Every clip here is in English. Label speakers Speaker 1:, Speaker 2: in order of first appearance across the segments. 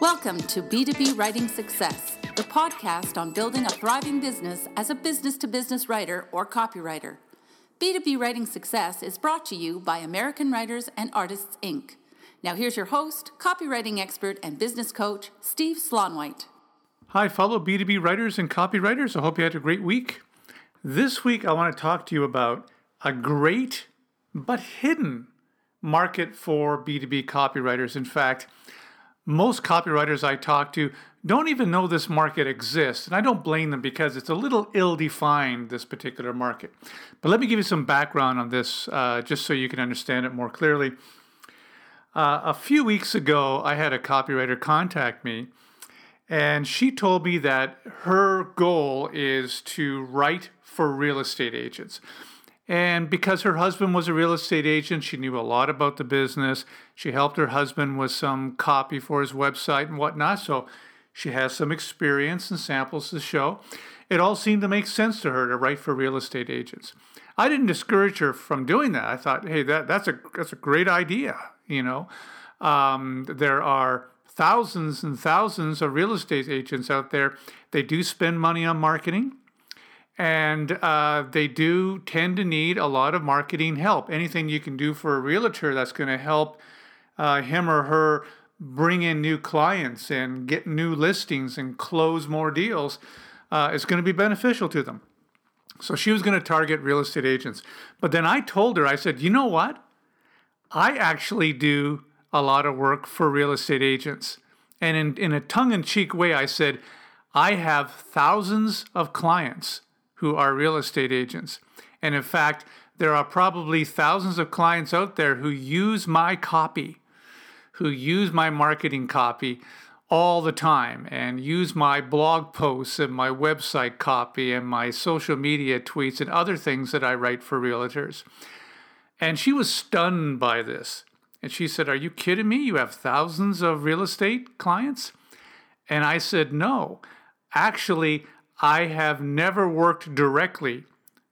Speaker 1: Welcome to B2B Writing Success, the podcast on building a thriving business as a business to business writer or copywriter. B2B Writing Success is brought to you by American Writers and Artists, Inc. Now, here's your host, copywriting expert, and business coach, Steve Slaunwhite.
Speaker 2: Hi, fellow B2B writers and copywriters. I hope you had a great week. This week, I want to talk to you about a great but hidden market for B2B copywriters. In fact, most copywriters I talk to don't even know this market exists. And I don't blame them because it's a little ill defined, this particular market. But let me give you some background on this uh, just so you can understand it more clearly. Uh, a few weeks ago, I had a copywriter contact me, and she told me that her goal is to write for real estate agents. And because her husband was a real estate agent, she knew a lot about the business. She helped her husband with some copy for his website and whatnot. So she has some experience and samples to show. It all seemed to make sense to her to write for real estate agents. I didn't discourage her from doing that. I thought, hey, that, that's a that's a great idea. You know, um, there are thousands and thousands of real estate agents out there. They do spend money on marketing and uh, they do tend to need a lot of marketing help. Anything you can do for a realtor that's going to help uh, him or her bring in new clients and get new listings and close more deals uh, is going to be beneficial to them. So she was going to target real estate agents. But then I told her, I said, you know what? I actually do a lot of work for real estate agents. And in, in a tongue in cheek way, I said, I have thousands of clients who are real estate agents. And in fact, there are probably thousands of clients out there who use my copy, who use my marketing copy all the time and use my blog posts and my website copy and my social media tweets and other things that I write for realtors. And she was stunned by this. And she said, Are you kidding me? You have thousands of real estate clients? And I said, No. Actually, I have never worked directly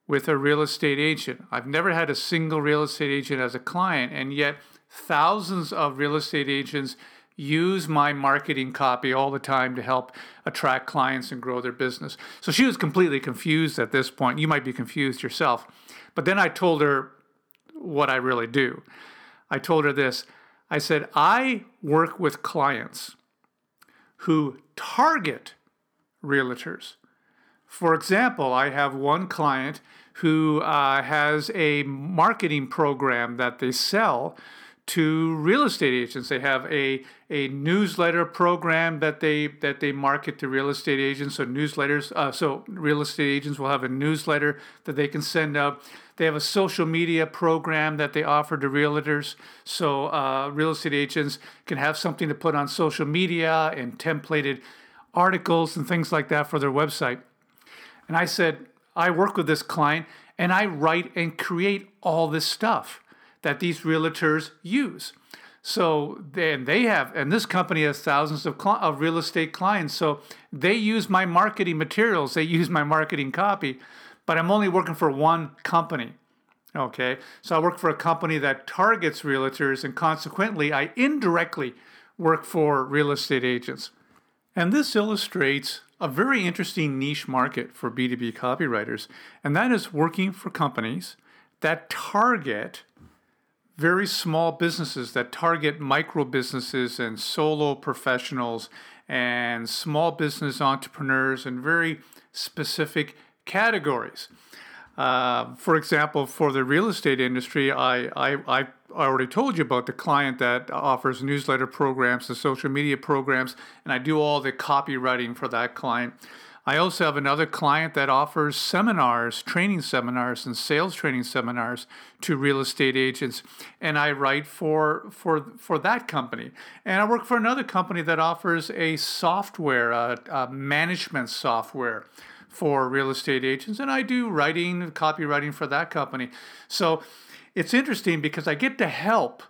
Speaker 2: with a real estate agent. I've never had a single real estate agent as a client, and yet thousands of real estate agents use my marketing copy all the time to help attract clients and grow their business. So she was completely confused at this point. You might be confused yourself. But then I told her what I really do. I told her this I said, I work with clients who target realtors. For example, I have one client who uh, has a marketing program that they sell to real estate agents. They have a, a newsletter program that they that they market to real estate agents. So newsletters, uh, so real estate agents will have a newsletter that they can send out. They have a social media program that they offer to realtors. So uh, real estate agents can have something to put on social media and templated articles and things like that for their website. And I said, I work with this client and I write and create all this stuff that these realtors use. So then they have, and this company has thousands of, cl- of real estate clients. So they use my marketing materials, they use my marketing copy, but I'm only working for one company. Okay, so I work for a company that targets realtors, and consequently, I indirectly work for real estate agents. And this illustrates a very interesting niche market for B2B copywriters, and that is working for companies that target very small businesses, that target micro businesses and solo professionals and small business entrepreneurs in very specific categories. Uh, for example, for the real estate industry, I, I, I already told you about the client that offers newsletter programs and social media programs, and I do all the copywriting for that client. I also have another client that offers seminars, training seminars, and sales training seminars to real estate agents, and I write for for for that company. And I work for another company that offers a software, a, a management software for real estate agents, and I do writing, copywriting for that company. So it's interesting because I get to help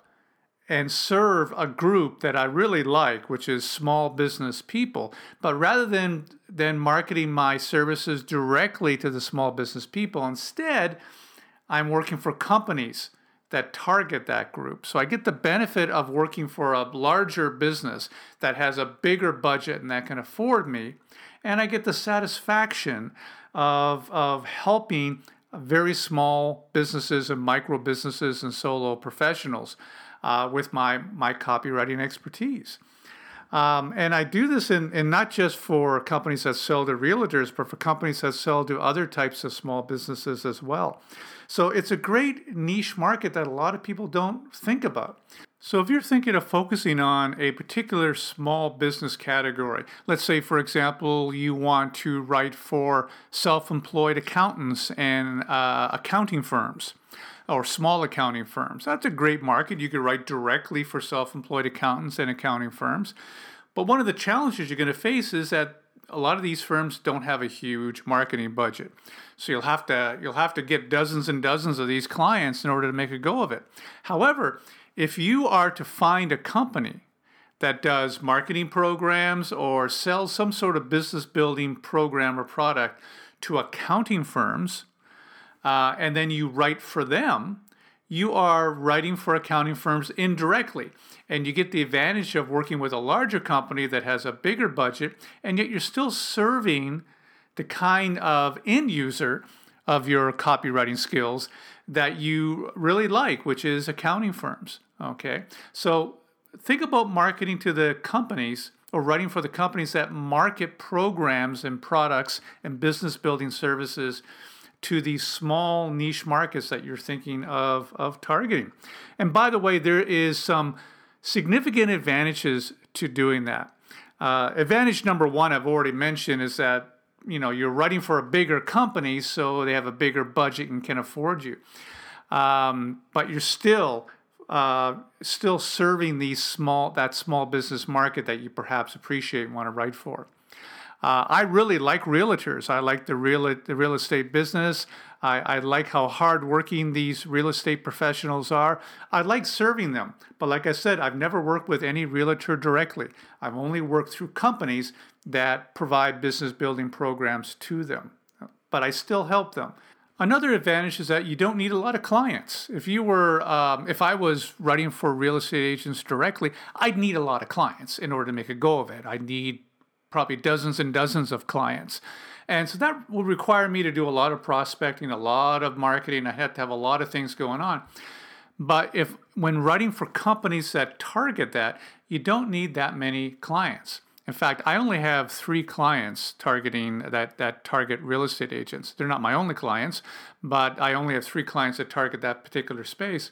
Speaker 2: and serve a group that I really like, which is small business people. But rather than than marketing my services directly to the small business people, instead, I'm working for companies that target that group. So I get the benefit of working for a larger business that has a bigger budget and that can afford me. And I get the satisfaction of, of helping very small businesses and micro businesses and solo professionals uh, with my, my copywriting expertise. Um, and I do this in, in not just for companies that sell to realtors, but for companies that sell to other types of small businesses as well. So it's a great niche market that a lot of people don't think about. So if you're thinking of focusing on a particular small business category, let's say, for example, you want to write for self employed accountants and uh, accounting firms or small accounting firms. That's a great market. You could write directly for self employed accountants and accounting firms. But one of the challenges you're going to face is that a lot of these firms don't have a huge marketing budget. So you'll have to you'll have to get dozens and dozens of these clients in order to make a go of it. However, if you are to find a company that does marketing programs or sells some sort of business building program or product to accounting firms, uh, and then you write for them, you are writing for accounting firms indirectly. And you get the advantage of working with a larger company that has a bigger budget, and yet you're still serving the kind of end user of your copywriting skills that you really like, which is accounting firms. Okay. So think about marketing to the companies or writing for the companies that market programs and products and business building services to these small niche markets that you're thinking of, of targeting. And by the way, there is some significant advantages to doing that. Uh, advantage number one, I've already mentioned, is that you know you're writing for a bigger company, so they have a bigger budget and can afford you. Um, but you're still uh, still serving these small that small business market that you perhaps appreciate and want to write for. Uh, I really like realtors. I like the real the real estate business. I, I like how hardworking these real estate professionals are. I like serving them. But like I said, I've never worked with any realtor directly. I've only worked through companies that provide business building programs to them. But I still help them. Another advantage is that you don't need a lot of clients. If you were, um, if I was writing for real estate agents directly, I'd need a lot of clients in order to make a go of it. I'd need probably dozens and dozens of clients. And so that would require me to do a lot of prospecting, a lot of marketing. I had to have a lot of things going on. But if when writing for companies that target that, you don't need that many clients. In fact, I only have three clients targeting that, that target real estate agents. They're not my only clients, but I only have three clients that target that particular space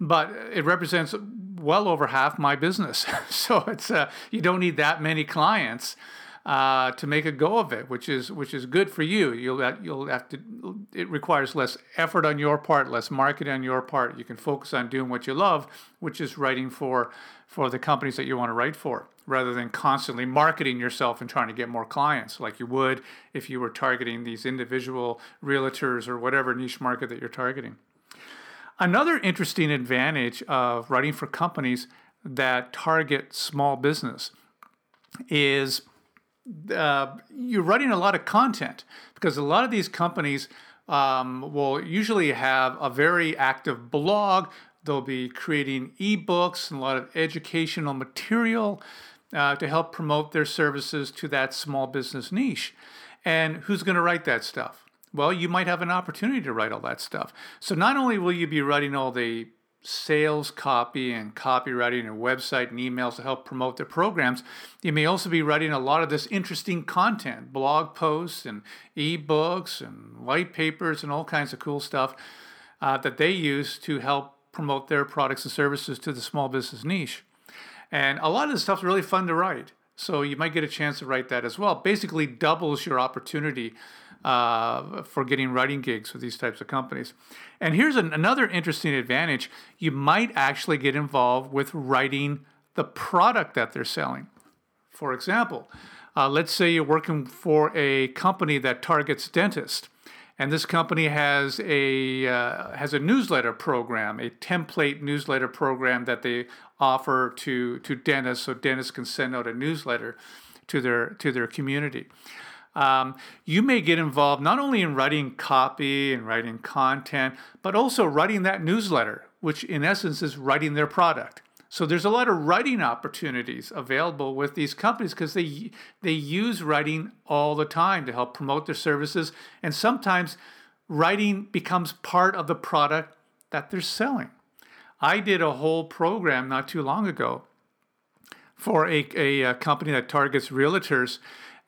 Speaker 2: but it represents well over half my business. so it's uh, you don't need that many clients uh, to make a go of it, which is which is good for you. You'll you'll have to. It requires less effort on your part, less marketing on your part. You can focus on doing what you love, which is writing for for the companies that you want to write for, rather than constantly marketing yourself and trying to get more clients, like you would if you were targeting these individual realtors or whatever niche market that you're targeting. Another interesting advantage of writing for companies that target small business is uh, you're writing a lot of content because a lot of these companies um, will usually have a very active blog. They'll be creating ebooks and a lot of educational material uh, to help promote their services to that small business niche. And who's going to write that stuff? well, you might have an opportunity to write all that stuff. So not only will you be writing all the sales copy and copywriting and website and emails to help promote their programs, you may also be writing a lot of this interesting content, blog posts and ebooks and white papers and all kinds of cool stuff uh, that they use to help promote their products and services to the small business niche. And a lot of this stuff is really fun to write. So you might get a chance to write that as well. Basically doubles your opportunity uh, for getting writing gigs with these types of companies. And here's an, another interesting advantage you might actually get involved with writing the product that they're selling. For example, uh, let's say you're working for a company that targets dentists. And this company has a uh, has a newsletter program, a template newsletter program that they offer to to dentists, so dentists can send out a newsletter to their to their community um, you may get involved not only in writing copy and writing content, but also writing that newsletter, which in essence is writing their product. So there's a lot of writing opportunities available with these companies because they they use writing all the time to help promote their services and sometimes writing becomes part of the product that they're selling. I did a whole program not too long ago for a, a, a company that targets realtors,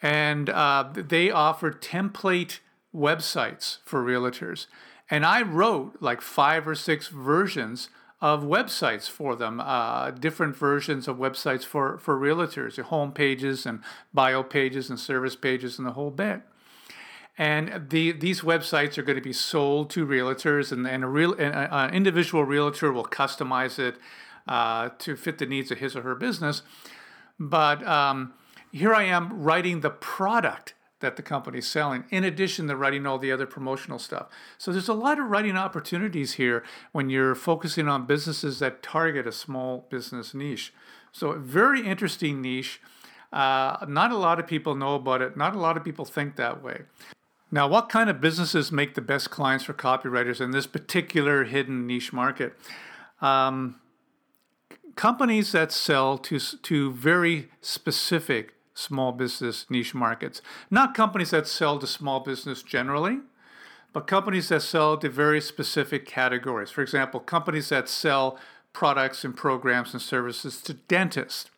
Speaker 2: and uh, they offer template websites for realtors. And I wrote like five or six versions of websites for them, uh, different versions of websites for, for realtors, home pages and bio pages and service pages and the whole bit. And the, these websites are going to be sold to realtors, and, and a real an individual realtor will customize it uh, to fit the needs of his or her business. But um, here I am writing the product that the company's selling, in addition to writing all the other promotional stuff. So there's a lot of writing opportunities here when you're focusing on businesses that target a small business niche. So, a very interesting niche. Uh, not a lot of people know about it, not a lot of people think that way. Now, what kind of businesses make the best clients for copywriters in this particular hidden niche market? Um, companies that sell to, to very specific small business niche markets. Not companies that sell to small business generally, but companies that sell to very specific categories. For example, companies that sell products and programs and services to dentists,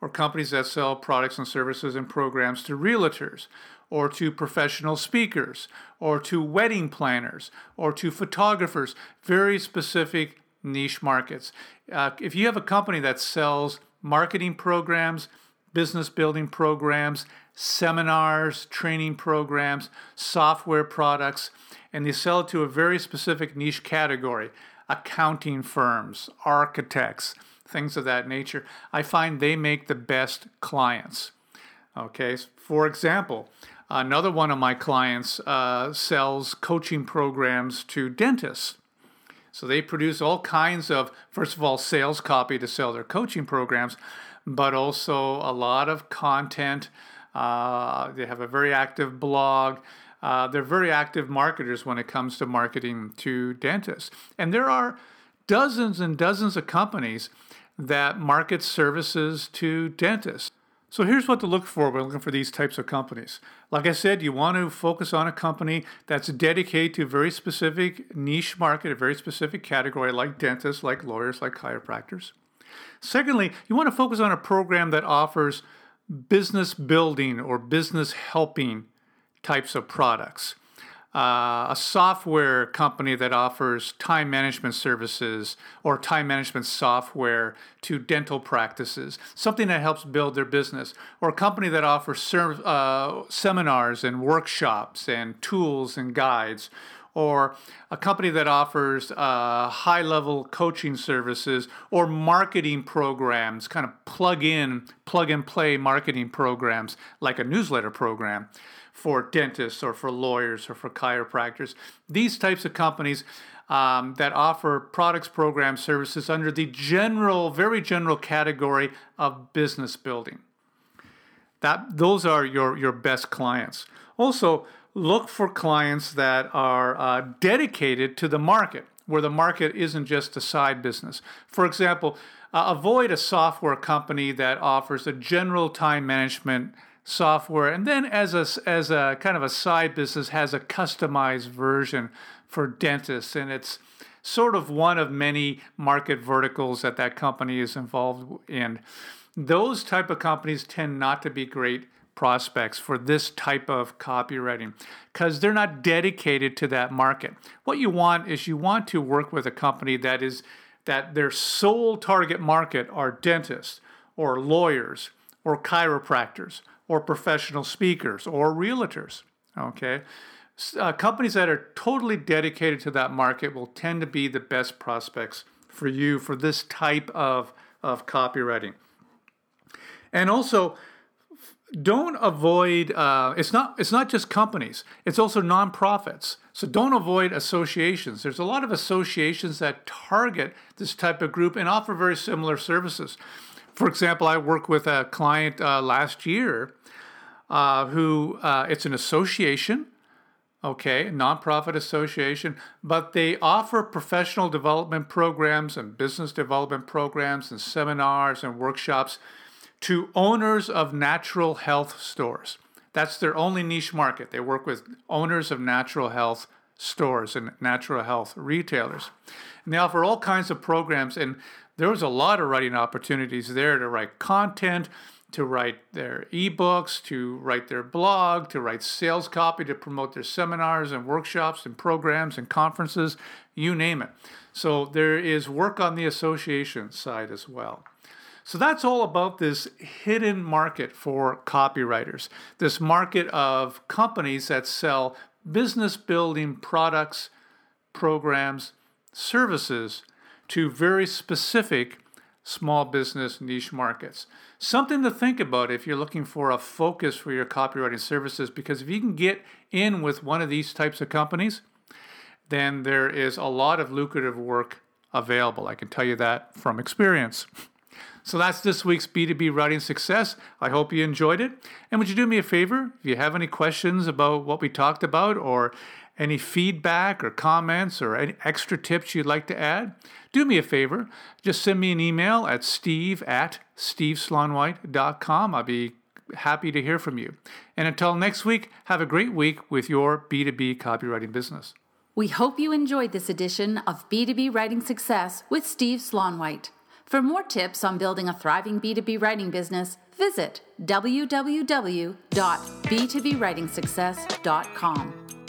Speaker 2: or companies that sell products and services and programs to realtors, or to professional speakers, or to wedding planners, or to photographers, very specific niche markets. Uh, if you have a company that sells marketing programs, business building programs, seminars, training programs, software products, and they sell it to a very specific niche category accounting firms, architects, things of that nature. I find they make the best clients. Okay, for example, Another one of my clients uh, sells coaching programs to dentists. So they produce all kinds of, first of all, sales copy to sell their coaching programs, but also a lot of content. Uh, they have a very active blog. Uh, they're very active marketers when it comes to marketing to dentists. And there are dozens and dozens of companies that market services to dentists. So here's what to look for when looking for these types of companies. Like I said, you want to focus on a company that's dedicated to a very specific niche market, a very specific category, like dentists, like lawyers, like chiropractors. Secondly, you want to focus on a program that offers business building or business helping types of products uh, a software company that offers time management services or time management software to dental practices, something that helps build their business, or a company that offers ser- uh, seminars and workshops and tools and guides, or a company that offers uh, high level coaching services or marketing programs, kind of plug in, plug and play marketing programs like a newsletter program for dentists or for lawyers or for chiropractors. These types of companies um, that offer products, programs, services under the general, very general category of business building. That those are your your best clients. Also, look for clients that are uh, dedicated to the market, where the market isn't just a side business. For example, uh, avoid a software company that offers a general time management software, and then as a as a kind of a side business has a customized version for dentists, and it's sort of one of many market verticals that that company is involved in. Those type of companies tend not to be great prospects for this type of copywriting because they're not dedicated to that market. What you want is you want to work with a company that is that their sole target market are dentists or lawyers or chiropractors or professional speakers or realtors. Okay. Uh, companies that are totally dedicated to that market will tend to be the best prospects for you for this type of, of copywriting. And also, don't avoid uh, it's not it's not just companies it's also nonprofits so don't avoid associations there's a lot of associations that target this type of group and offer very similar services for example i worked with a client uh, last year uh, who uh, it's an association okay, nonprofit association, but they offer professional development programs and business development programs and seminars and workshops to owners of natural health stores. That's their only niche market. They work with owners of natural health stores and natural health retailers. And they offer all kinds of programs, and there was a lot of writing opportunities there to write content, to write their ebooks, to write their blog, to write sales copy, to promote their seminars and workshops and programs and conferences, you name it. So there is work on the association side as well. So that's all about this hidden market for copywriters, this market of companies that sell business building products, programs, services to very specific small business niche markets. Something to think about if you're looking for a focus for your copywriting services, because if you can get in with one of these types of companies, then there is a lot of lucrative work available. I can tell you that from experience. So that's this week's B2B Writing Success. I hope you enjoyed it. And would you do me a favor? If you have any questions about what we talked about or any feedback or comments or any extra tips you'd like to add, do me a favor. Just send me an email at steve at steveslaunwhite.com. I'll be happy to hear from you. And until next week, have a great week with your B2B copywriting business.
Speaker 1: We hope you enjoyed this edition of B2B Writing Success with Steve Slaunwhite. For more tips on building a thriving B2B writing business, visit www.b2bwritingsuccess.com.